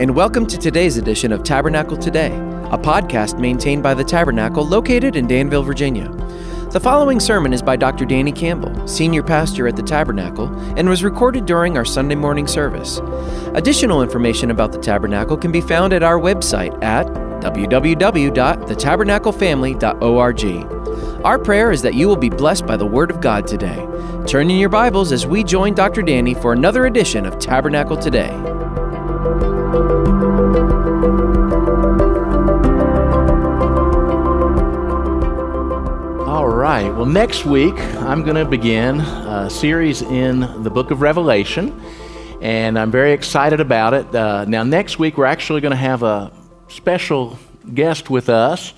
And welcome to today's edition of Tabernacle Today, a podcast maintained by the Tabernacle located in Danville, Virginia. The following sermon is by Dr. Danny Campbell, senior pastor at the Tabernacle, and was recorded during our Sunday morning service. Additional information about the Tabernacle can be found at our website at www.thetabernaclefamily.org. Our prayer is that you will be blessed by the Word of God today. Turn in your Bibles as we join Dr. Danny for another edition of Tabernacle Today. All right. Well, next week I'm going to begin a series in the book of Revelation, and I'm very excited about it. Uh, now, next week we're actually going to have a special guest with us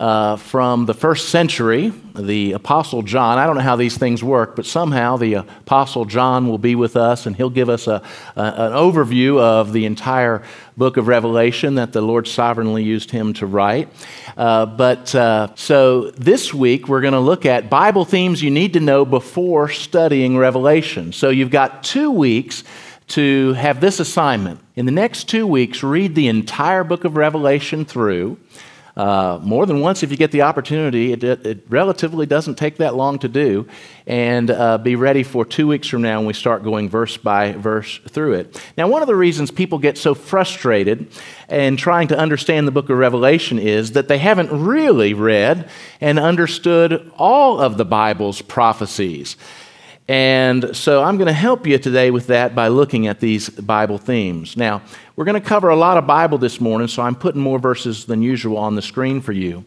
uh, from the first century, the Apostle John. I don't know how these things work, but somehow the Apostle John will be with us and he'll give us a, a, an overview of the entire book of Revelation that the Lord sovereignly used him to write. Uh, but uh, so this week we're going to look at Bible themes you need to know before studying Revelation. So you've got two weeks to have this assignment. In the next two weeks, read the entire book of Revelation through. Uh, more than once if you get the opportunity. It, it, it relatively doesn't take that long to do. And uh, be ready for two weeks from now when we start going verse by verse through it. Now, one of the reasons people get so frustrated in trying to understand the book of Revelation is that they haven't really read and understood all of the Bible's prophecies. And so I'm going to help you today with that by looking at these Bible themes. Now, we're going to cover a lot of Bible this morning, so I'm putting more verses than usual on the screen for you.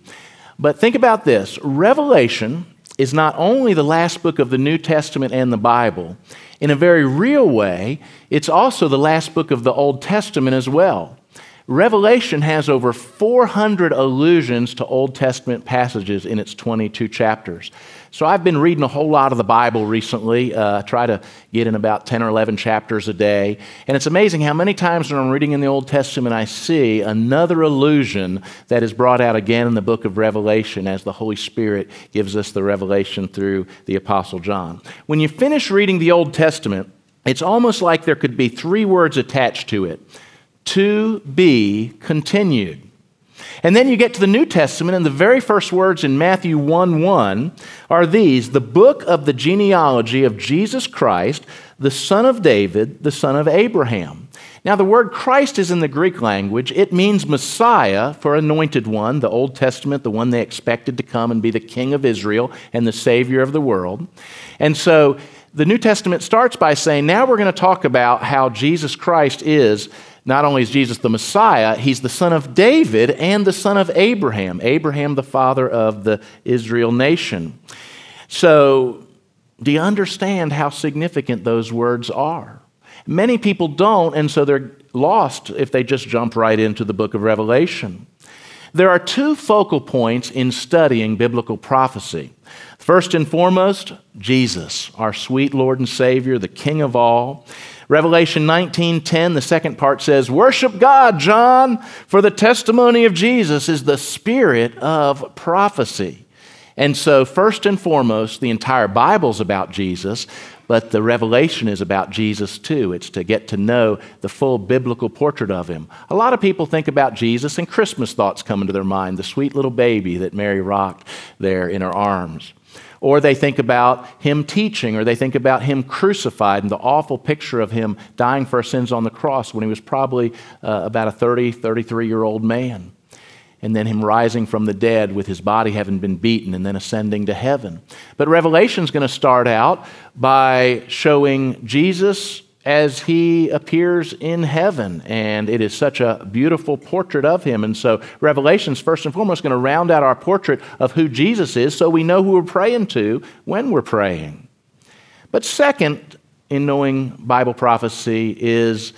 But think about this Revelation is not only the last book of the New Testament and the Bible, in a very real way, it's also the last book of the Old Testament as well. Revelation has over 400 allusions to Old Testament passages in its 22 chapters. So I've been reading a whole lot of the Bible recently. Uh, I try to get in about 10 or 11 chapters a day. And it's amazing how many times when I'm reading in the Old Testament, I see another allusion that is brought out again in the book of Revelation as the Holy Spirit gives us the revelation through the Apostle John. When you finish reading the Old Testament, it's almost like there could be three words attached to it to be continued. And then you get to the New Testament, and the very first words in Matthew 1 1 are these the book of the genealogy of Jesus Christ, the son of David, the son of Abraham. Now, the word Christ is in the Greek language. It means Messiah for anointed one, the Old Testament, the one they expected to come and be the king of Israel and the Savior of the world. And so the New Testament starts by saying, now we're going to talk about how Jesus Christ is not only is Jesus the Messiah, he's the son of David and the son of Abraham, Abraham, the father of the Israel nation. So, do you understand how significant those words are? Many people don't, and so they're lost if they just jump right into the book of Revelation. There are two focal points in studying biblical prophecy. First and foremost, Jesus, our sweet Lord and Savior, the King of all. Revelation 19:10, the second part says, "Worship God, John, for the testimony of Jesus is the spirit of prophecy." And so, first and foremost, the entire Bible's about Jesus, but the revelation is about Jesus too. It's to get to know the full biblical portrait of him. A lot of people think about Jesus and Christmas thoughts come into their mind, the sweet little baby that Mary rocked there in her arms. Or they think about him teaching, or they think about him crucified and the awful picture of him dying for our sins on the cross when he was probably uh, about a 30, 33 year old man. And then him rising from the dead with his body having been beaten and then ascending to heaven. But Revelation is going to start out by showing Jesus as he appears in heaven. And it is such a beautiful portrait of him. And so, Revelation's first and foremost going to round out our portrait of who Jesus is so we know who we're praying to when we're praying. But, second, in knowing Bible prophecy is,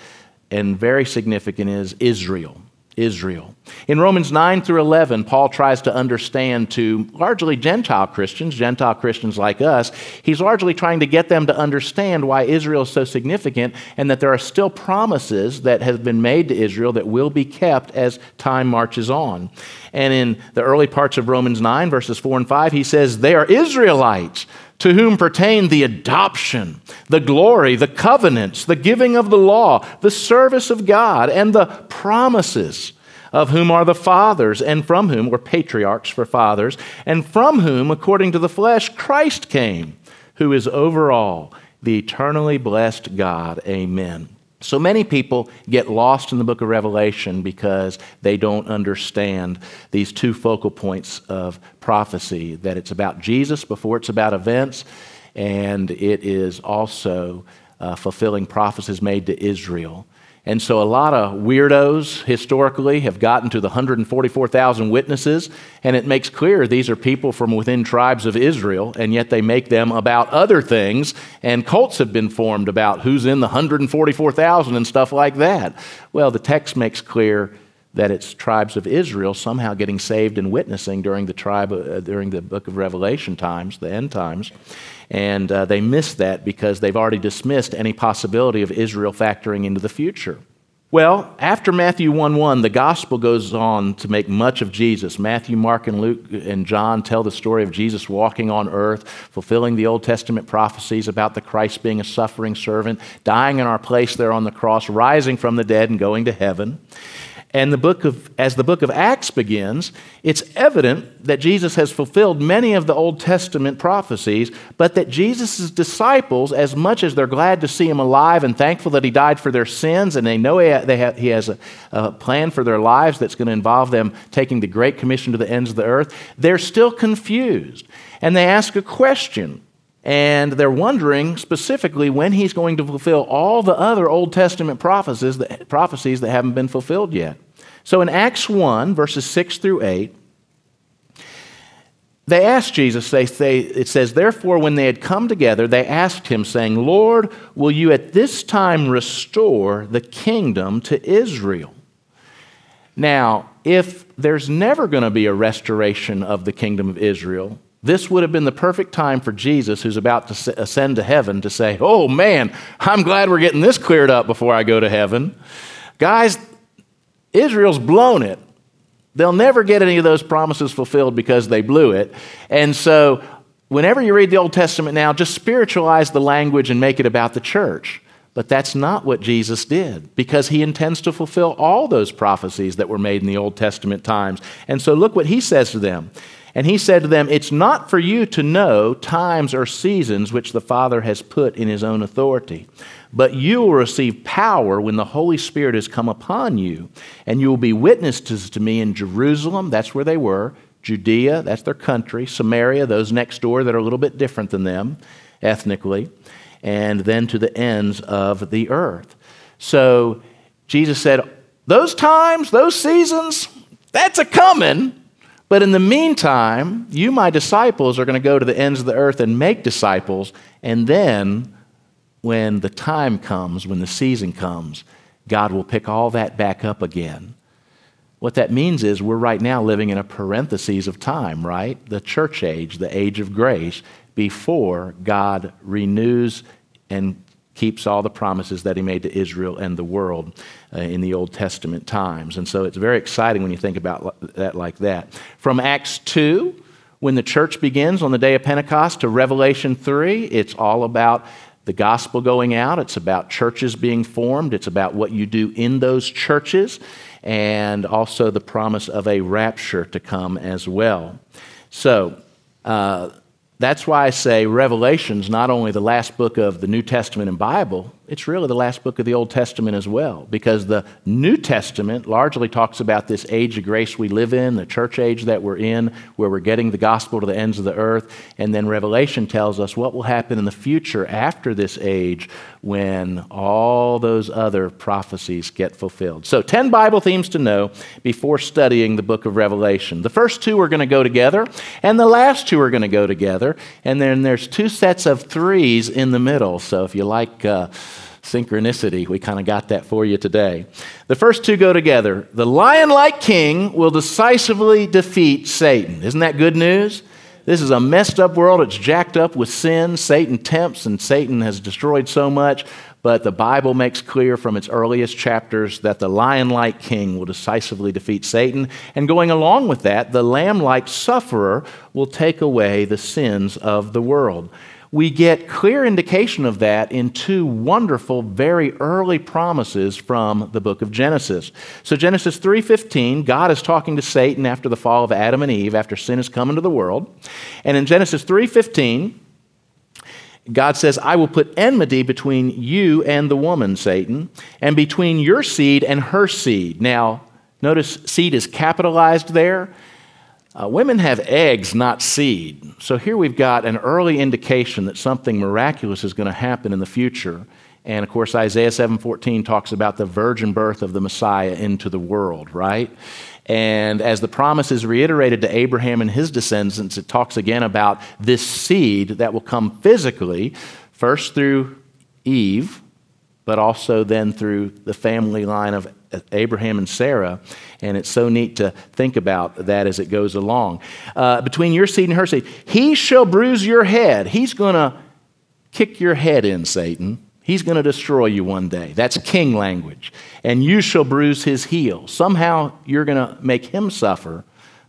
and very significant, is Israel. Israel. In Romans 9 through 11, Paul tries to understand to largely Gentile Christians, Gentile Christians like us, he's largely trying to get them to understand why Israel is so significant and that there are still promises that have been made to Israel that will be kept as time marches on. And in the early parts of Romans 9, verses 4 and 5, he says, They are Israelites to whom pertain the adoption, the glory, the covenants, the giving of the law, the service of God, and the promises, of whom are the fathers, and from whom were patriarchs for fathers, and from whom, according to the flesh, Christ came, who is over all, the eternally blessed God. Amen. So many people get lost in the book of Revelation because they don't understand these two focal points of prophecy that it's about Jesus before it's about events, and it is also uh, fulfilling prophecies made to Israel. And so a lot of weirdos historically have gotten to the 144,000 witnesses, and it makes clear these are people from within tribes of Israel, and yet they make them about other things, and cults have been formed about who's in the 144,000 and stuff like that. Well, the text makes clear that it's tribes of Israel somehow getting saved and witnessing during the tribe uh, during the book of Revelation times, the end times. And uh, they miss that because they've already dismissed any possibility of Israel factoring into the future. Well, after Matthew 1 1, the gospel goes on to make much of Jesus. Matthew, Mark, and Luke and John tell the story of Jesus walking on earth, fulfilling the Old Testament prophecies about the Christ being a suffering servant, dying in our place there on the cross, rising from the dead, and going to heaven. And the book of, as the book of Acts begins, it's evident that Jesus has fulfilled many of the Old Testament prophecies, but that Jesus' disciples, as much as they're glad to see him alive and thankful that he died for their sins, and they know he, he has a, a plan for their lives that's going to involve them taking the Great Commission to the ends of the earth, they're still confused. And they ask a question and they're wondering specifically when he's going to fulfill all the other Old Testament prophecies that, prophecies that haven't been fulfilled yet. So in Acts 1, verses 6 through 8, they asked Jesus, they say, it says, Therefore, when they had come together, they asked him, saying, Lord, will you at this time restore the kingdom to Israel? Now, if there's never going to be a restoration of the kingdom of Israel, this would have been the perfect time for Jesus, who's about to ascend to heaven, to say, Oh man, I'm glad we're getting this cleared up before I go to heaven. Guys, Israel's blown it. They'll never get any of those promises fulfilled because they blew it. And so, whenever you read the Old Testament now, just spiritualize the language and make it about the church. But that's not what Jesus did because he intends to fulfill all those prophecies that were made in the Old Testament times. And so, look what he says to them. And he said to them, It's not for you to know times or seasons which the Father has put in his own authority. But you will receive power when the Holy Spirit has come upon you, and you will be witnesses to me in Jerusalem, that's where they were, Judea, that's their country, Samaria, those next door that are a little bit different than them ethnically, and then to the ends of the earth. So Jesus said, Those times, those seasons, that's a coming. But in the meantime, you, my disciples, are going to go to the ends of the earth and make disciples, and then when the time comes, when the season comes, God will pick all that back up again. What that means is we're right now living in a parenthesis of time, right? The church age, the age of grace, before God renews and keeps all the promises that he made to Israel and the world uh, in the Old Testament times. And so it's very exciting when you think about that like that. From Acts 2, when the church begins on the day of Pentecost, to Revelation 3, it's all about the gospel going out, it's about churches being formed, it's about what you do in those churches, and also the promise of a rapture to come as well. So, uh, that's why I say Revelation's not only the last book of the New Testament and Bible, it's really the last book of the Old Testament as well, because the New Testament largely talks about this age of grace we live in, the church age that we're in, where we're getting the gospel to the ends of the earth. And then Revelation tells us what will happen in the future after this age when all those other prophecies get fulfilled. So, 10 Bible themes to know before studying the book of Revelation. The first two are going to go together, and the last two are going to go together. And then there's two sets of threes in the middle. So, if you like, uh, synchronicity. We kind of got that for you today. The first two go together. The lion like king will decisively defeat Satan. Isn't that good news? This is a messed up world. It's jacked up with sin. Satan tempts, and Satan has destroyed so much. but the Bible makes clear from its earliest chapters that the lion like king will decisively defeat Satan. And going along with that, the lamb like sufferer will take away the sins of the world we get clear indication of that in two wonderful very early promises from the book of Genesis. So Genesis 3:15, God is talking to Satan after the fall of Adam and Eve, after sin has come into the world. And in Genesis 3:15, God says, I will put enmity between you and the woman, Satan, and between your seed and her seed. Now, notice seed is capitalized there. Uh, women have eggs, not seed. So here we've got an early indication that something miraculous is going to happen in the future. And of course, Isaiah 7:14 talks about the virgin birth of the Messiah into the world, right? And as the promise is reiterated to Abraham and his descendants, it talks again about this seed that will come physically, first through Eve, but also then through the family line of Abraham and Sarah. And it's so neat to think about that as it goes along. Uh, between your seed and her seed, he shall bruise your head. He's going to kick your head in, Satan. He's going to destroy you one day. That's king language. And you shall bruise his heel. Somehow you're going to make him suffer,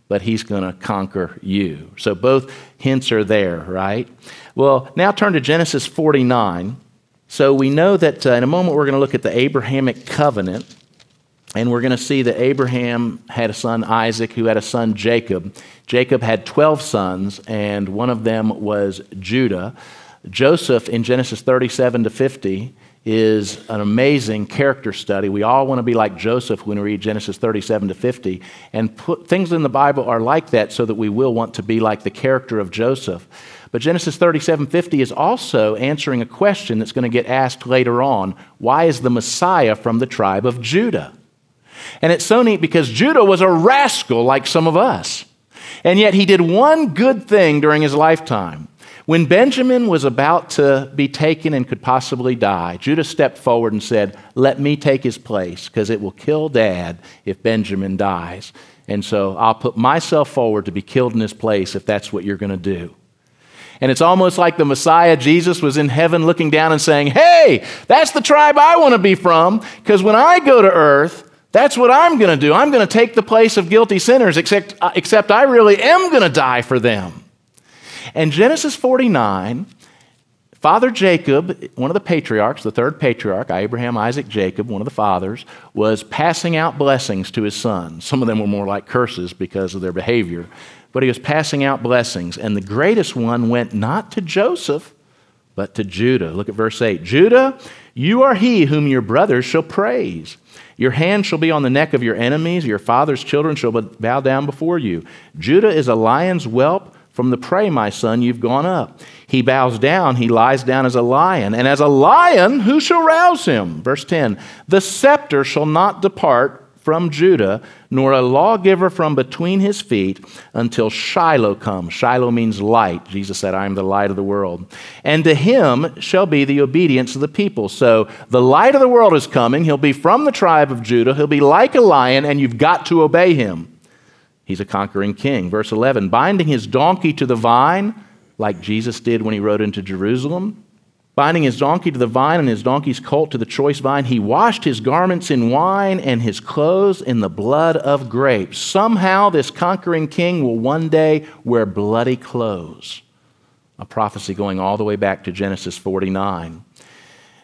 but he's going to conquer you. So both hints are there, right? Well, now turn to Genesis 49. So we know that uh, in a moment we're going to look at the Abrahamic covenant. And we're going to see that Abraham had a son, Isaac, who had a son, Jacob. Jacob had 12 sons, and one of them was Judah. Joseph in Genesis 37 to 50 is an amazing character study. We all want to be like Joseph when we read Genesis 37 to 50. And put, things in the Bible are like that so that we will want to be like the character of Joseph. But Genesis 37:50 is also answering a question that's going to get asked later on. Why is the Messiah from the tribe of Judah? And it's so neat because Judah was a rascal like some of us. And yet he did one good thing during his lifetime. When Benjamin was about to be taken and could possibly die, Judah stepped forward and said, Let me take his place because it will kill dad if Benjamin dies. And so I'll put myself forward to be killed in his place if that's what you're going to do. And it's almost like the Messiah, Jesus, was in heaven looking down and saying, Hey, that's the tribe I want to be from because when I go to earth, that's what I'm going to do. I'm going to take the place of guilty sinners, except, uh, except I really am going to die for them. And Genesis 49, Father Jacob, one of the patriarchs, the third patriarch, Abraham, Isaac, Jacob, one of the fathers, was passing out blessings to his sons. Some of them were more like curses because of their behavior, but he was passing out blessings. And the greatest one went not to Joseph, but to Judah. Look at verse 8 Judah, you are he whom your brothers shall praise. Your hand shall be on the neck of your enemies. Your father's children shall bow down before you. Judah is a lion's whelp. From the prey, my son, you've gone up. He bows down, he lies down as a lion. And as a lion, who shall rouse him? Verse 10 The scepter shall not depart from Judah, nor a lawgiver from between his feet until Shiloh comes. Shiloh means light. Jesus said, I am the light of the world. And to him shall be the obedience of the people. So the light of the world is coming. He'll be from the tribe of Judah. He'll be like a lion, and you've got to obey him. He's a conquering king. Verse 11 binding his donkey to the vine, like Jesus did when he rode into Jerusalem Binding his donkey to the vine and his donkey's colt to the choice vine, he washed his garments in wine and his clothes in the blood of grapes. Somehow, this conquering king will one day wear bloody clothes. A prophecy going all the way back to Genesis 49.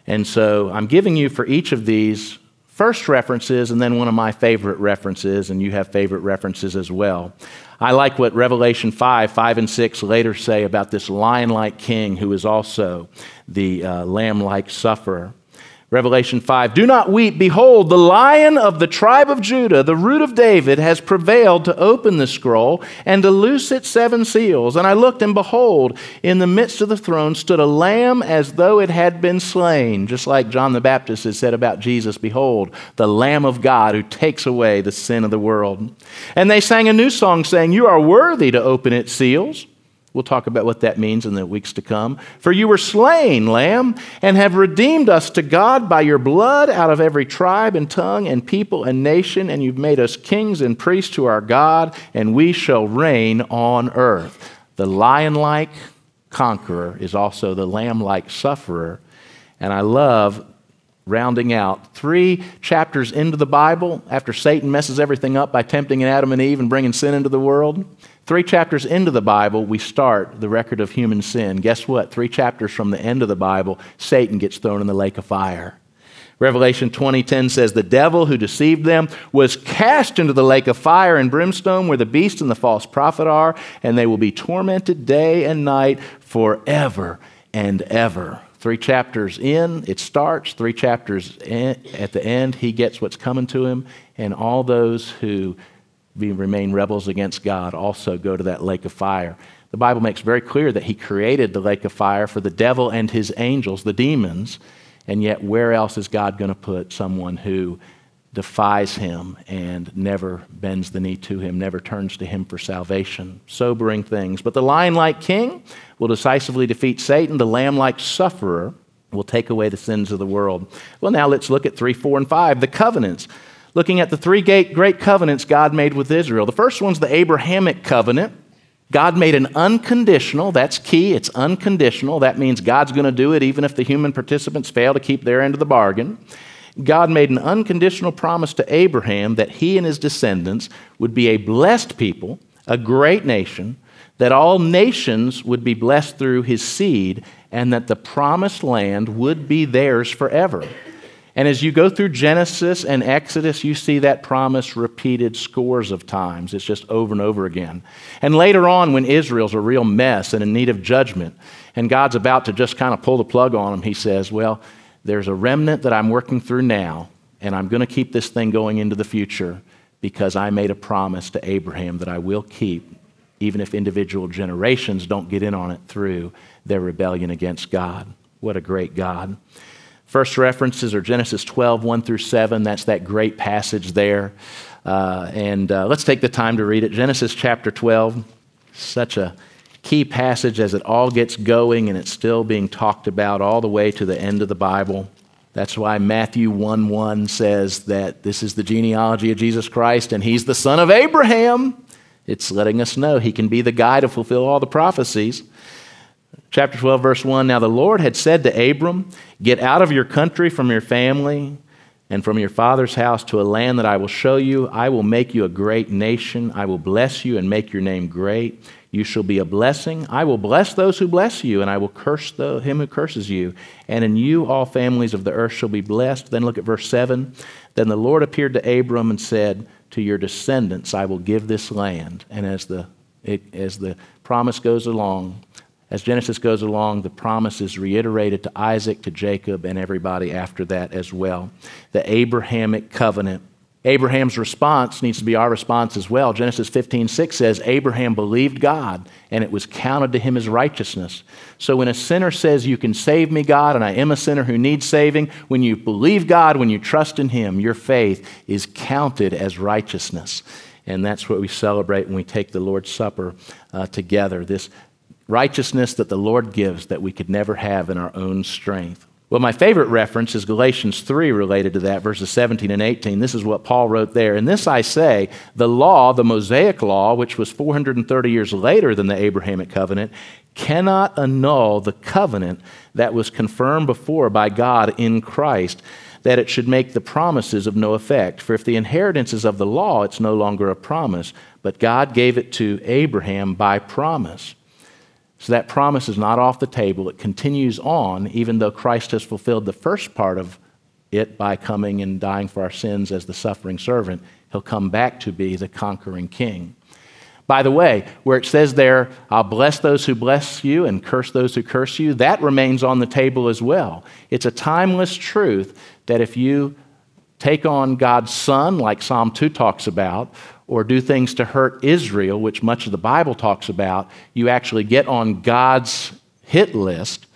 And so I'm giving you for each of these first references and then one of my favorite references, and you have favorite references as well. I like what Revelation 5, 5 and 6 later say about this lion like king who is also the uh, lamb like sufferer. Revelation 5 Do not weep. Behold, the lion of the tribe of Judah, the root of David, has prevailed to open the scroll and to loose its seven seals. And I looked, and behold, in the midst of the throne stood a lamb as though it had been slain. Just like John the Baptist has said about Jesus Behold, the Lamb of God who takes away the sin of the world. And they sang a new song, saying, You are worthy to open its seals We'll talk about what that means in the weeks to come. For you were slain, Lamb, and have redeemed us to God by your blood out of every tribe and tongue and people and nation, and you've made us kings and priests to our God, and we shall reign on earth. The lion like conqueror is also the lamb like sufferer. And I love rounding out three chapters into the Bible after Satan messes everything up by tempting Adam and Eve and bringing sin into the world. Three chapters into the Bible, we start the record of human sin. Guess what? Three chapters from the end of the Bible, Satan gets thrown in the lake of fire. Revelation 20:10 says the devil who deceived them was cast into the lake of fire and brimstone where the beast and the false prophet are and they will be tormented day and night forever and ever. Three chapters in, it starts. Three chapters in, at the end, he gets what's coming to him. And all those who be, remain rebels against God also go to that lake of fire. The Bible makes very clear that he created the lake of fire for the devil and his angels, the demons. And yet, where else is God going to put someone who defies him and never bends the knee to him, never turns to him for salvation. Sobering things. But the lion like king will decisively defeat Satan. The lamb like sufferer will take away the sins of the world. Well, now let's look at 3, 4, and 5, the covenants. Looking at the three great covenants God made with Israel. The first one's the Abrahamic covenant. God made an unconditional, that's key, it's unconditional. That means God's going to do it even if the human participants fail to keep their end of the bargain. God made an unconditional promise to Abraham that he and his descendants would be a blessed people, a great nation, that all nations would be blessed through his seed, and that the promised land would be theirs forever. And as you go through Genesis and Exodus, you see that promise repeated scores of times. It's just over and over again. And later on, when Israel's a real mess and in need of judgment, and God's about to just kind of pull the plug on them, he says, Well, there's a remnant that I'm working through now, and I'm going to keep this thing going into the future because I made a promise to Abraham that I will keep, even if individual generations don't get in on it through their rebellion against God. What a great God. First references are Genesis 12, 1 through 7. That's that great passage there. Uh, and uh, let's take the time to read it. Genesis chapter 12, such a key passage as it all gets going and it's still being talked about all the way to the end of the Bible. That's why Matthew 1 1 says that this is the genealogy of Jesus Christ and he's the son of Abraham. It's letting us know he can be the guy to fulfill all the prophecies. Chapter 12, verse 1 Now the Lord had said to Abram, Get out of your country, from your family, and from your father's house to a land that I will show you. I will make you a great nation. I will bless you and make your name great. You shall be a blessing. I will bless those who bless you, and I will curse the, him who curses you. And in you all families of the earth shall be blessed. Then look at verse 7. Then the Lord appeared to Abram and said, To your descendants I will give this land. And as the, it, as the promise goes along, as Genesis goes along, the promise is reiterated to Isaac, to Jacob, and everybody after that as well. The Abrahamic covenant Abraham's response needs to be our response as well. Genesis 15, 6 says, Abraham believed God, and it was counted to him as righteousness. So when a sinner says, You can save me, God, and I am a sinner who needs saving, when you believe God, when you trust in him, your faith is counted as righteousness. And that's what we celebrate when we take the Lord's Supper uh, together this righteousness that the Lord gives that we could never have in our own strength. Well, my favorite reference is Galatians 3 related to that, verses 17 and 18. This is what Paul wrote there. And this I say, the law, the Mosaic law, which was 430 years later than the Abrahamic covenant, cannot annul the covenant that was confirmed before by God in Christ, that it should make the promises of no effect. For if the inheritance is of the law, it's no longer a promise, but God gave it to Abraham by promise. So that promise is not off the table. It continues on, even though Christ has fulfilled the first part of it by coming and dying for our sins as the suffering servant. He'll come back to be the conquering king. By the way, where it says there, I'll bless those who bless you and curse those who curse you, that remains on the table as well. It's a timeless truth that if you take on God's Son, like Psalm 2 talks about, or do things to hurt Israel, which much of the Bible talks about, you actually get on God's hit list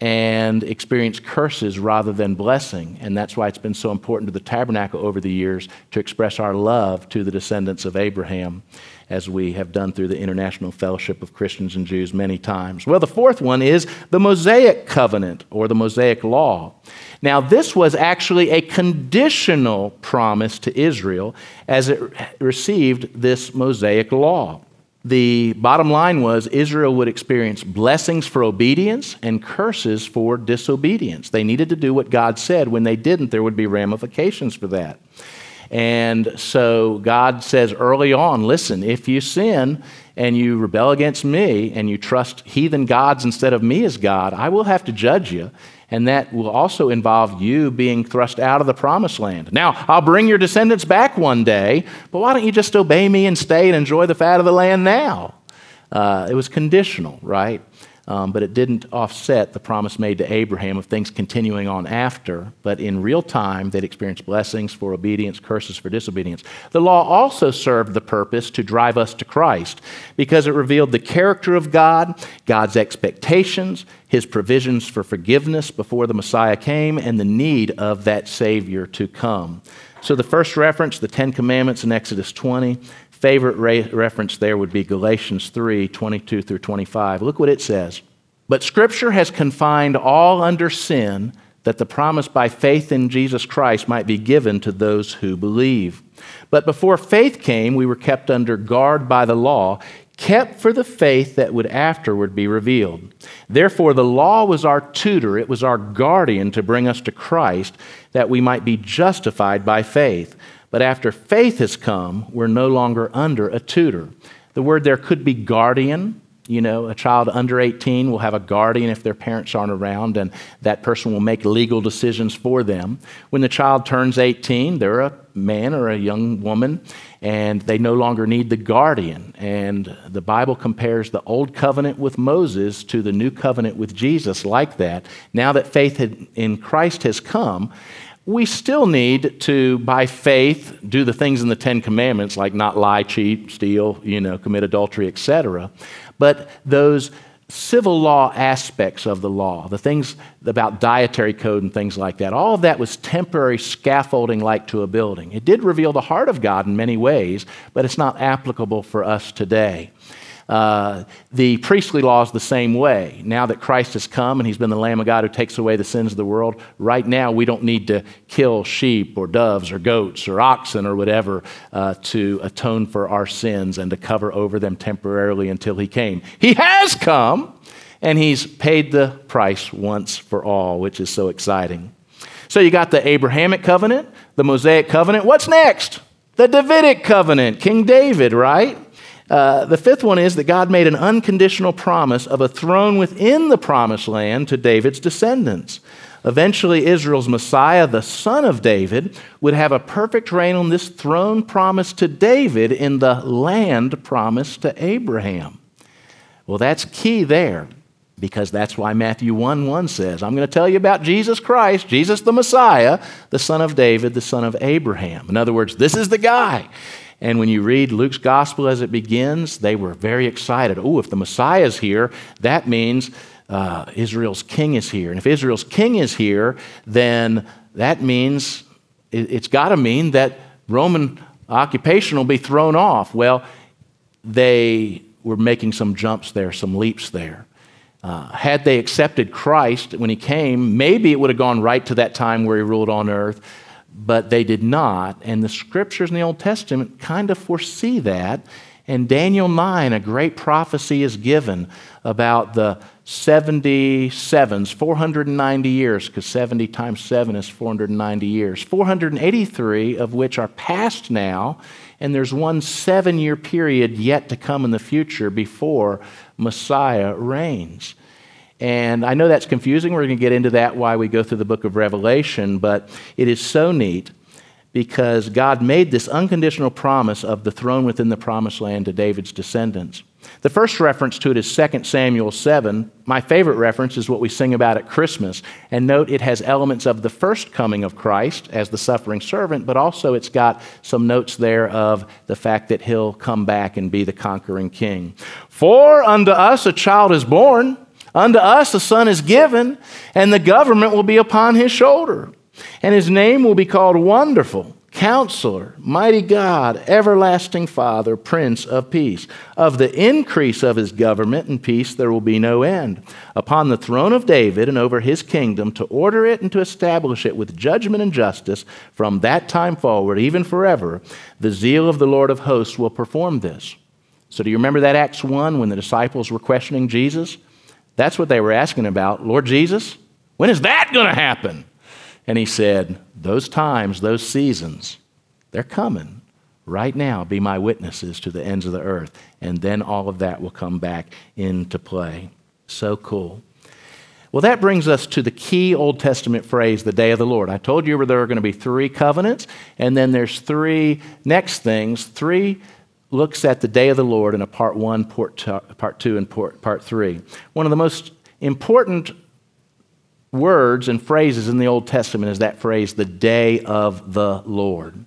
and experience curses rather than blessing. And that's why it's been so important to the tabernacle over the years to express our love to the descendants of Abraham, as we have done through the International Fellowship of Christians and Jews many times. Well, the fourth one is the Mosaic covenant or the Mosaic law. Now, this was actually a conditional promise to Israel as it received this Mosaic law. The bottom line was Israel would experience blessings for obedience and curses for disobedience. They needed to do what God said. When they didn't, there would be ramifications for that. And so God says early on listen, if you sin and you rebel against me and you trust heathen gods instead of me as God, I will have to judge you. And that will also involve you being thrust out of the promised land. Now, I'll bring your descendants back one day, but why don't you just obey me and stay and enjoy the fat of the land now? Uh, it was conditional, right? Um, but it didn't offset the promise made to Abraham of things continuing on after. But in real time, they'd experience blessings for obedience, curses for disobedience. The law also served the purpose to drive us to Christ because it revealed the character of God, God's expectations, his provisions for forgiveness before the Messiah came, and the need of that Savior to come. So the first reference, the Ten Commandments in Exodus 20, favorite re- reference there would be Galatians 3 22 through 25. Look what it says. But Scripture has confined all under sin that the promise by faith in Jesus Christ might be given to those who believe. But before faith came, we were kept under guard by the law, kept for the faith that would afterward be revealed. Therefore, the law was our tutor, it was our guardian to bring us to Christ, that we might be justified by faith. But after faith has come, we're no longer under a tutor. The word there could be guardian. You know, a child under 18 will have a guardian if their parents aren't around, and that person will make legal decisions for them. When the child turns 18, they're a man or a young woman, and they no longer need the guardian. And the Bible compares the old covenant with Moses to the new covenant with Jesus, like that. Now that faith in Christ has come, we still need to, by faith, do the things in the Ten Commandments, like not lie, cheat, steal, you know, commit adultery, etc. But those civil law aspects of the law, the things about dietary code and things like that, all of that was temporary scaffolding like to a building. It did reveal the heart of God in many ways, but it's not applicable for us today. Uh, the priestly law is the same way. Now that Christ has come and he's been the Lamb of God who takes away the sins of the world, right now we don't need to kill sheep or doves or goats or oxen or whatever uh, to atone for our sins and to cover over them temporarily until he came. He has come and he's paid the price once for all, which is so exciting. So you got the Abrahamic covenant, the Mosaic covenant. What's next? The Davidic covenant, King David, right? Uh, the fifth one is that God made an unconditional promise of a throne within the promised land to David's descendants. Eventually, Israel's Messiah, the son of David, would have a perfect reign on this throne promised to David in the land promised to Abraham. Well, that's key there because that's why Matthew 1 1 says, I'm going to tell you about Jesus Christ, Jesus the Messiah, the son of David, the son of Abraham. In other words, this is the guy. And when you read Luke's gospel as it begins, they were very excited. Oh, if the Messiah is here, that means uh, Israel's king is here. And if Israel's king is here, then that means it, it's got to mean that Roman occupation will be thrown off. Well, they were making some jumps there, some leaps there. Uh, had they accepted Christ when he came, maybe it would have gone right to that time where he ruled on earth but they did not. And the scriptures in the Old Testament kind of foresee that. And Daniel 9, a great prophecy is given about the 77s, 490 years, because 70 times 7 is 490 years, 483 of which are past now, and there's one seven year period yet to come in the future before Messiah reigns. And I know that's confusing. We're going to get into that why we go through the book of Revelation, but it is so neat because God made this unconditional promise of the throne within the promised land to David's descendants. The first reference to it is 2 Samuel 7. My favorite reference is what we sing about at Christmas. And note it has elements of the first coming of Christ as the suffering servant, but also it's got some notes there of the fact that he'll come back and be the conquering king. For unto us a child is born. Unto us a son is given, and the government will be upon his shoulder. And his name will be called Wonderful, Counselor, Mighty God, Everlasting Father, Prince of Peace. Of the increase of his government and peace there will be no end. Upon the throne of David and over his kingdom, to order it and to establish it with judgment and justice from that time forward, even forever, the zeal of the Lord of hosts will perform this. So, do you remember that Acts 1 when the disciples were questioning Jesus? That's what they were asking about. Lord Jesus, when is that going to happen? And he said, Those times, those seasons, they're coming right now. Be my witnesses to the ends of the earth. And then all of that will come back into play. So cool. Well, that brings us to the key Old Testament phrase, the day of the Lord. I told you there are going to be three covenants, and then there's three next things, three looks at the day of the Lord in a part one, part two, and part three. One of the most important words and phrases in the Old Testament is that phrase, the day of the Lord.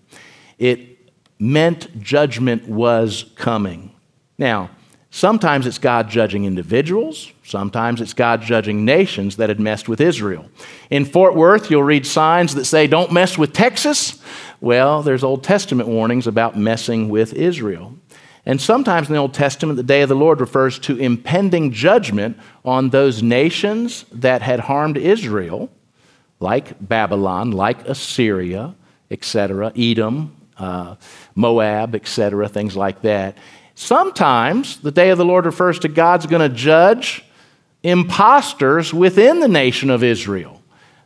It meant judgment was coming. Now, Sometimes it's God judging individuals, sometimes it's God judging nations that had messed with Israel. In Fort Worth, you'll read signs that say, Don't mess with Texas. Well, there's Old Testament warnings about messing with Israel. And sometimes in the Old Testament, the day of the Lord refers to impending judgment on those nations that had harmed Israel, like Babylon, like Assyria, etc., Edom, uh, Moab, etc., things like that. Sometimes the day of the Lord refers to God's going to judge impostors within the nation of Israel.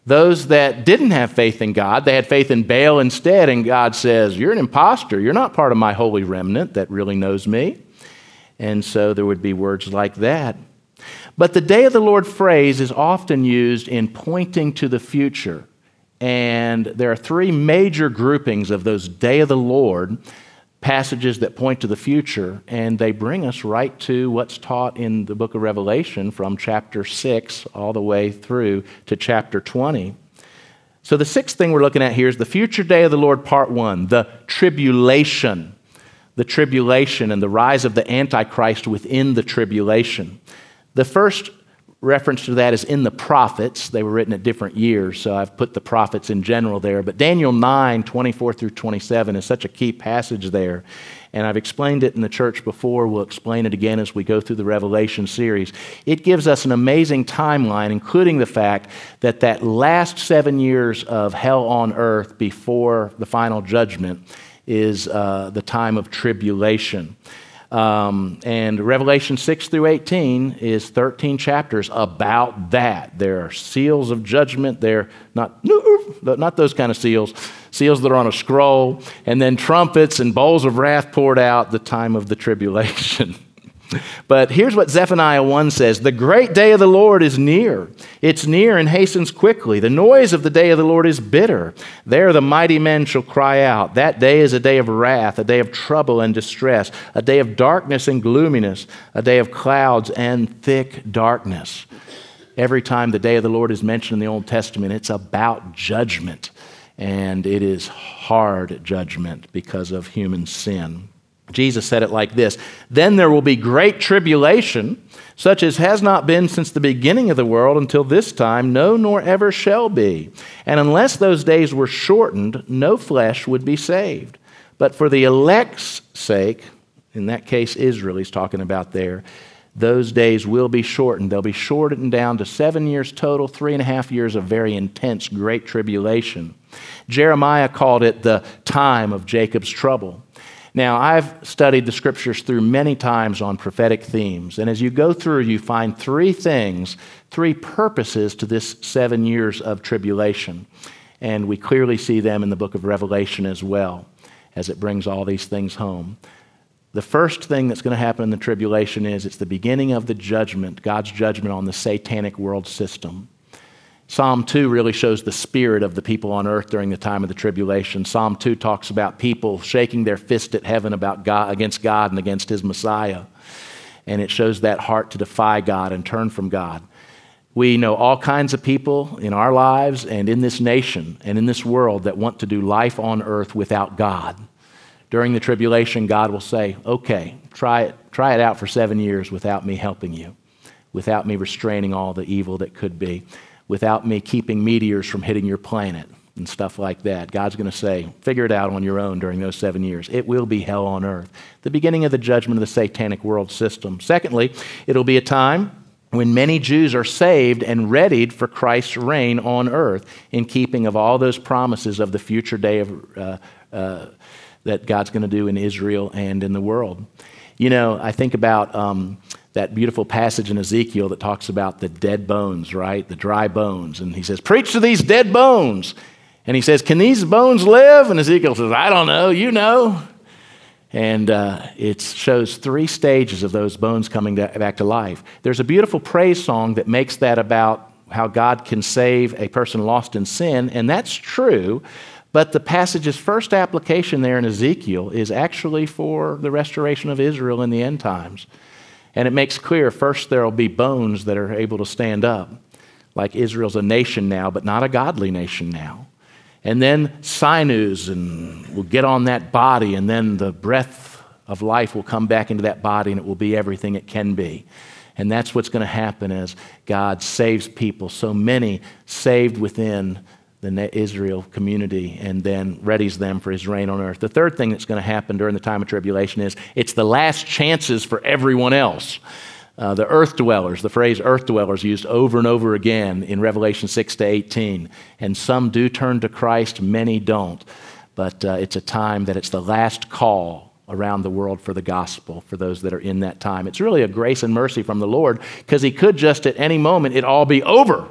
Those that didn't have faith in God, they had faith in Baal instead, and God says, You're an impostor. You're not part of my holy remnant that really knows me. And so there would be words like that. But the day of the Lord phrase is often used in pointing to the future. And there are three major groupings of those day of the Lord passages that point to the future, and they bring us right to what's taught in the book of Revelation from chapter 6 all the way through to chapter 20. So, the sixth thing we're looking at here is the future day of the Lord, part one, the tribulation. The tribulation and the rise of the Antichrist within the tribulation. The first reference to that is in the prophets. They were written at different years, so I've put the prophets in general there. But Daniel 9, 24 through 27 is such a key passage there. And I've explained it in the church before. We'll explain it again as we go through the Revelation series. It gives us an amazing timeline, including the fact that that last seven years of hell on earth before the final judgment is uh, the time of tribulation. Um, and Revelation 6 through 18 is 13 chapters about that. There are seals of judgment. They're not, not those kind of seals, seals that are on a scroll, and then trumpets and bowls of wrath poured out the time of the tribulation. But here's what Zephaniah 1 says The great day of the Lord is near. It's near and hastens quickly. The noise of the day of the Lord is bitter. There the mighty men shall cry out. That day is a day of wrath, a day of trouble and distress, a day of darkness and gloominess, a day of clouds and thick darkness. Every time the day of the Lord is mentioned in the Old Testament, it's about judgment. And it is hard judgment because of human sin. Jesus said it like this Then there will be great tribulation, such as has not been since the beginning of the world until this time, no, nor ever shall be. And unless those days were shortened, no flesh would be saved. But for the elect's sake, in that case, Israel, he's talking about there, those days will be shortened. They'll be shortened down to seven years total, three and a half years of very intense, great tribulation. Jeremiah called it the time of Jacob's trouble. Now, I've studied the scriptures through many times on prophetic themes, and as you go through, you find three things, three purposes to this seven years of tribulation. And we clearly see them in the book of Revelation as well, as it brings all these things home. The first thing that's going to happen in the tribulation is it's the beginning of the judgment, God's judgment on the satanic world system. Psalm 2 really shows the spirit of the people on earth during the time of the tribulation. Psalm 2 talks about people shaking their fist at heaven about God, against God and against his Messiah. And it shows that heart to defy God and turn from God. We know all kinds of people in our lives and in this nation and in this world that want to do life on earth without God. During the tribulation, God will say, okay, try it, try it out for seven years without me helping you, without me restraining all the evil that could be without me keeping meteors from hitting your planet and stuff like that. God's going to say, figure it out on your own during those seven years. It will be hell on earth. The beginning of the judgment of the satanic world system. Secondly, it'll be a time when many Jews are saved and readied for Christ's reign on earth in keeping of all those promises of the future day of, uh, uh, that God's going to do in Israel and in the world. You know, I think about um, that beautiful passage in Ezekiel that talks about the dead bones, right? The dry bones. And he says, Preach to these dead bones. And he says, Can these bones live? And Ezekiel says, I don't know, you know. And uh, it shows three stages of those bones coming to, back to life. There's a beautiful praise song that makes that about how God can save a person lost in sin, and that's true. But the passage's first application there in Ezekiel is actually for the restoration of Israel in the end times. And it makes clear first there will be bones that are able to stand up, like Israel's a nation now, but not a godly nation now. And then sinews and will get on that body, and then the breath of life will come back into that body, and it will be everything it can be. And that's what's going to happen as God saves people. So many saved within the Israel community and then readies them for his reign on earth. The third thing that's going to happen during the time of tribulation is it's the last chances for everyone else. Uh, the earth dwellers, the phrase earth dwellers used over and over again in Revelation 6 to 18. And some do turn to Christ, many don't. But uh, it's a time that it's the last call around the world for the gospel for those that are in that time. It's really a grace and mercy from the Lord because He could just at any moment it all be over.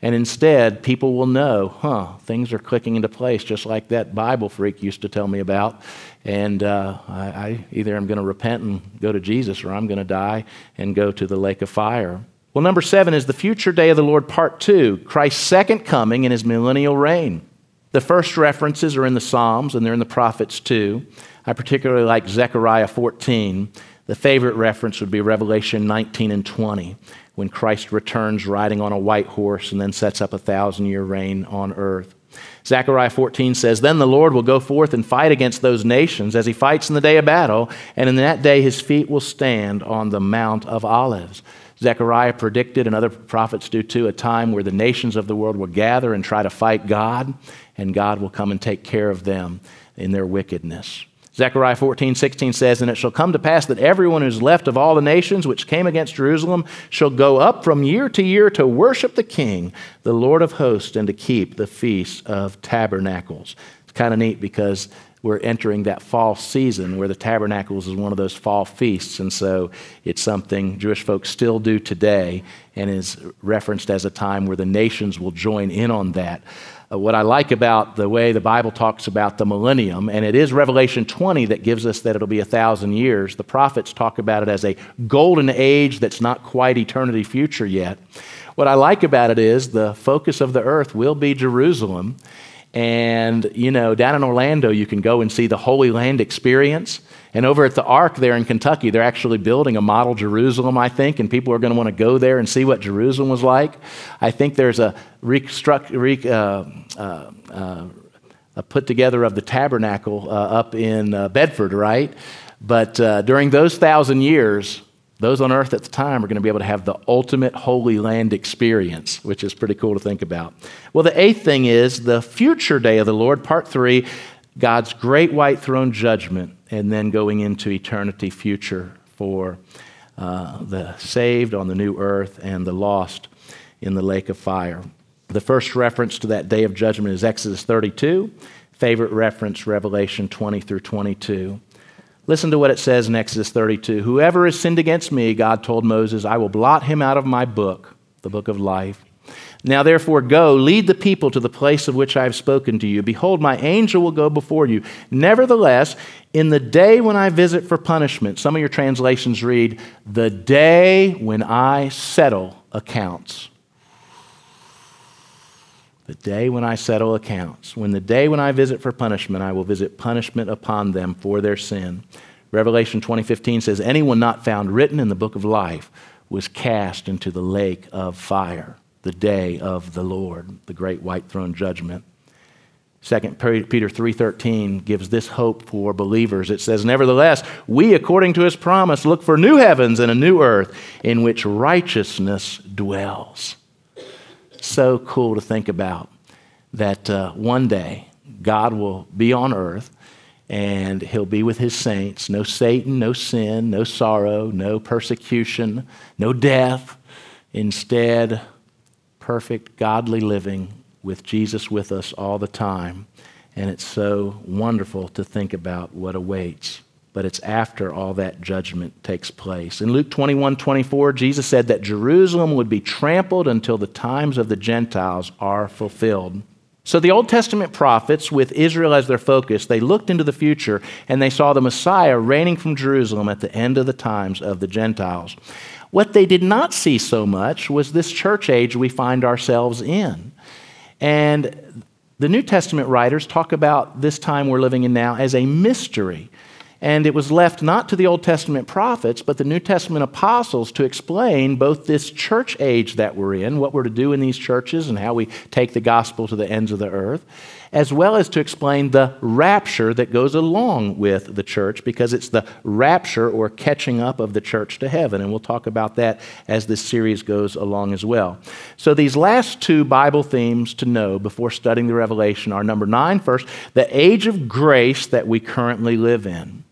And instead, people will know, huh, things are clicking into place, just like that Bible freak used to tell me about. And uh, I, I either am going to repent and go to Jesus, or I'm going to die and go to the lake of fire. Well, number seven is the future day of the Lord, part two Christ's second coming and his millennial reign. The first references are in the Psalms, and they're in the prophets too. I particularly like Zechariah 14. The favorite reference would be Revelation 19 and 20 when Christ returns riding on a white horse and then sets up a thousand year reign on earth. Zechariah 14 says, Then the Lord will go forth and fight against those nations as he fights in the day of battle, and in that day his feet will stand on the Mount of Olives. Zechariah predicted, and other prophets do too, a time where the nations of the world will gather and try to fight God, and God will come and take care of them in their wickedness. Zechariah 14, 16 says, And it shall come to pass that everyone who's left of all the nations which came against Jerusalem shall go up from year to year to worship the King, the Lord of hosts, and to keep the feast of tabernacles. It's kind of neat because we're entering that fall season where the tabernacles is one of those fall feasts. And so it's something Jewish folks still do today and is referenced as a time where the nations will join in on that. Uh, what I like about the way the Bible talks about the millennium, and it is Revelation 20 that gives us that it'll be a thousand years. The prophets talk about it as a golden age that's not quite eternity future yet. What I like about it is the focus of the earth will be Jerusalem. And, you know, down in Orlando, you can go and see the Holy Land experience. And over at the Ark there in Kentucky, they're actually building a model Jerusalem, I think, and people are going to want to go there and see what Jerusalem was like. I think there's a, uh, uh, uh, a put together of the tabernacle uh, up in uh, Bedford, right? But uh, during those thousand years, those on earth at the time are going to be able to have the ultimate Holy Land experience, which is pretty cool to think about. Well, the eighth thing is the future day of the Lord, part three, God's great white throne judgment, and then going into eternity future for uh, the saved on the new earth and the lost in the lake of fire. The first reference to that day of judgment is Exodus 32. Favorite reference, Revelation 20 through 22. Listen to what it says in Exodus 32. Whoever has sinned against me, God told Moses, I will blot him out of my book, the book of life. Now, therefore, go, lead the people to the place of which I have spoken to you. Behold, my angel will go before you. Nevertheless, in the day when I visit for punishment, some of your translations read, the day when I settle accounts. The day when I settle accounts, when the day when I visit for punishment, I will visit punishment upon them for their sin. Revelation 20:15 says, "Anyone not found written in the book of life was cast into the lake of fire, the day of the Lord, the great white throne judgment." 2 Peter 3:13 gives this hope for believers. It says, "Nevertheless, we according to his promise look for new heavens and a new earth in which righteousness dwells." so cool to think about that uh, one day God will be on earth and he'll be with his saints. No Satan, no sin, no sorrow, no persecution, no death. Instead, perfect, godly living with Jesus with us all the time. And it's so wonderful to think about what awaits. but it's after all that judgment takes place. In Luke 21 24, Jesus said that Jerusalem would be trampled until the times of the Gentiles are fulfilled. So the Old Testament prophets, with Israel as their focus, they looked into the future and they saw the Messiah reigning from Jerusalem at the end of the times of the Gentiles. What they did not see so much was this church age we find ourselves in. And the New Testament writers talk about this time we're living in now as a mystery. And it was left not to the Old Testament prophets, but the New Testament apostles to explain both this church age that we're in, what we're to do in these churches, and how we take the gospel to the ends of the earth, as well as to explain the rapture that goes along with the church, because it's the rapture or catching up of the church to heaven. And we'll talk about that as this series goes along as well. So, these last two Bible themes to know before studying the Revelation are number nine, first, the age of grace that we currently live in.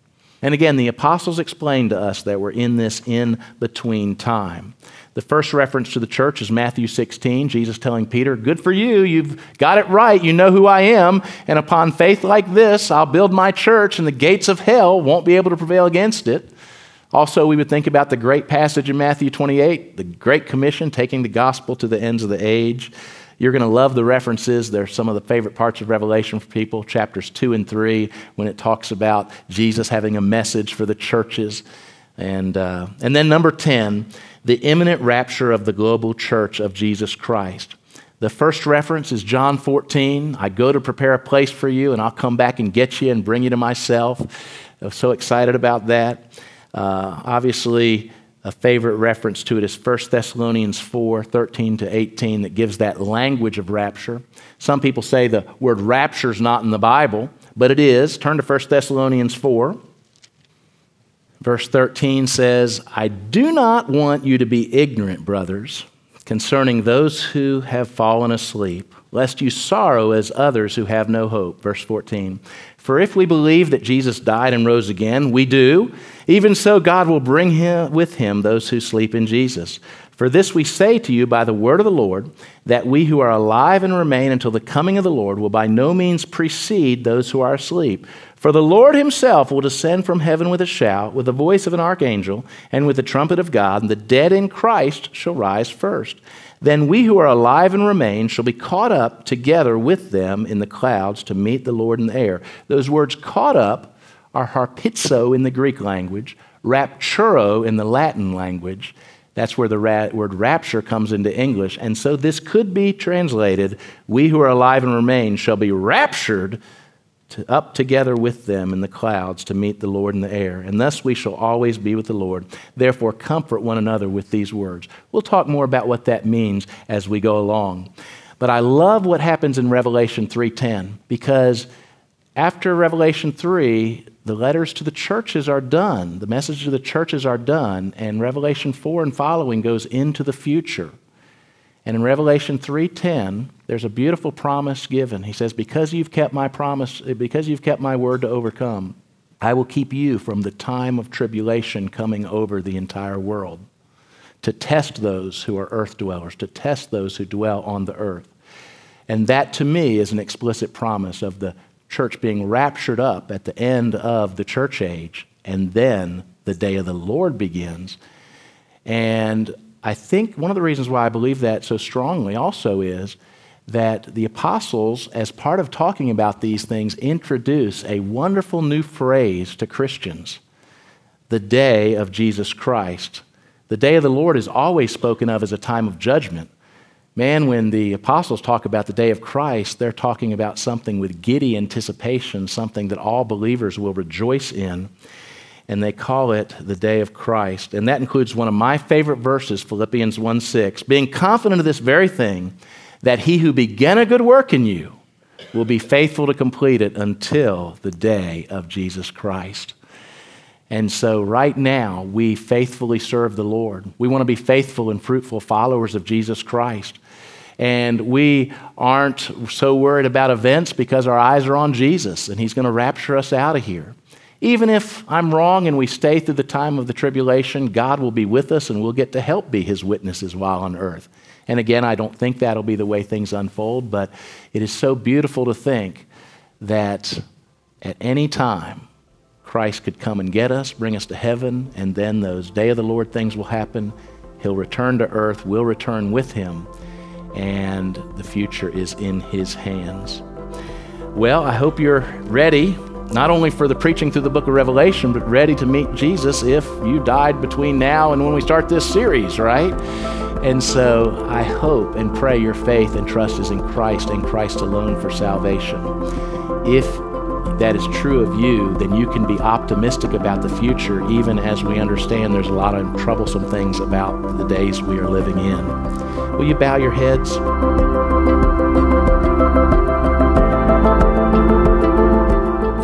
And again, the apostles explained to us that we're in this in between time. The first reference to the church is Matthew 16, Jesus telling Peter, Good for you, you've got it right, you know who I am, and upon faith like this, I'll build my church, and the gates of hell won't be able to prevail against it. Also, we would think about the great passage in Matthew 28, the Great Commission, taking the gospel to the ends of the age. You're going to love the references. They're some of the favorite parts of Revelation for people, chapters 2 and 3, when it talks about Jesus having a message for the churches. And, uh, and then number 10, the imminent rapture of the global church of Jesus Christ. The first reference is John 14. I go to prepare a place for you, and I'll come back and get you and bring you to myself. I'm so excited about that. Uh, obviously, a favorite reference to it is 1 Thessalonians 4 13 to 18 that gives that language of rapture. Some people say the word rapture is not in the Bible, but it is. Turn to 1 Thessalonians 4. Verse 13 says, I do not want you to be ignorant, brothers, concerning those who have fallen asleep, lest you sorrow as others who have no hope. Verse 14. For if we believe that Jesus died and rose again, we do. Even so, God will bring him, with him those who sleep in Jesus. For this we say to you by the word of the Lord, that we who are alive and remain until the coming of the Lord will by no means precede those who are asleep. For the Lord himself will descend from heaven with a shout, with the voice of an archangel, and with the trumpet of God, and the dead in Christ shall rise first. Then we who are alive and remain shall be caught up together with them in the clouds to meet the Lord in the air. Those words caught up are harpazo in the Greek language, rapturo in the Latin language. That's where the ra- word rapture comes into English. And so this could be translated We who are alive and remain shall be raptured to up together with them in the clouds to meet the Lord in the air. And thus we shall always be with the Lord. Therefore, comfort one another with these words. We'll talk more about what that means as we go along. But I love what happens in Revelation 3:10 because after Revelation 3, the letters to the churches are done. The message to the churches are done, and Revelation 4 and following goes into the future. And in Revelation 3:10, there's a beautiful promise given. He says, "Because you've kept my promise, because you've kept my word to overcome, I will keep you from the time of tribulation coming over the entire world to test those who are earth dwellers, to test those who dwell on the earth." And that to me is an explicit promise of the church being raptured up at the end of the church age, and then the day of the Lord begins. And I think one of the reasons why I believe that so strongly also is that the apostles, as part of talking about these things, introduce a wonderful new phrase to Christians the day of Jesus Christ. The day of the Lord is always spoken of as a time of judgment. Man, when the apostles talk about the day of Christ, they're talking about something with giddy anticipation, something that all believers will rejoice in and they call it the day of Christ. And that includes one of my favorite verses, Philippians 1 6. Being confident of this very thing, that he who began a good work in you will be faithful to complete it until the day of Jesus Christ. And so, right now, we faithfully serve the Lord. We want to be faithful and fruitful followers of Jesus Christ. And we aren't so worried about events because our eyes are on Jesus and He's going to rapture us out of here. Even if I'm wrong and we stay through the time of the tribulation, God will be with us and we'll get to help be his witnesses while on earth. And again, I don't think that'll be the way things unfold, but it is so beautiful to think that at any time, Christ could come and get us, bring us to heaven, and then those day of the Lord things will happen. He'll return to earth, we'll return with him, and the future is in his hands. Well, I hope you're ready, not only for the preaching through the book of Revelation, but ready to meet Jesus if you died between now and when we start this series, right? And so I hope and pray your faith and trust is in Christ and Christ alone for salvation. If that is true of you, then you can be optimistic about the future, even as we understand there's a lot of troublesome things about the days we are living in. Will you bow your heads?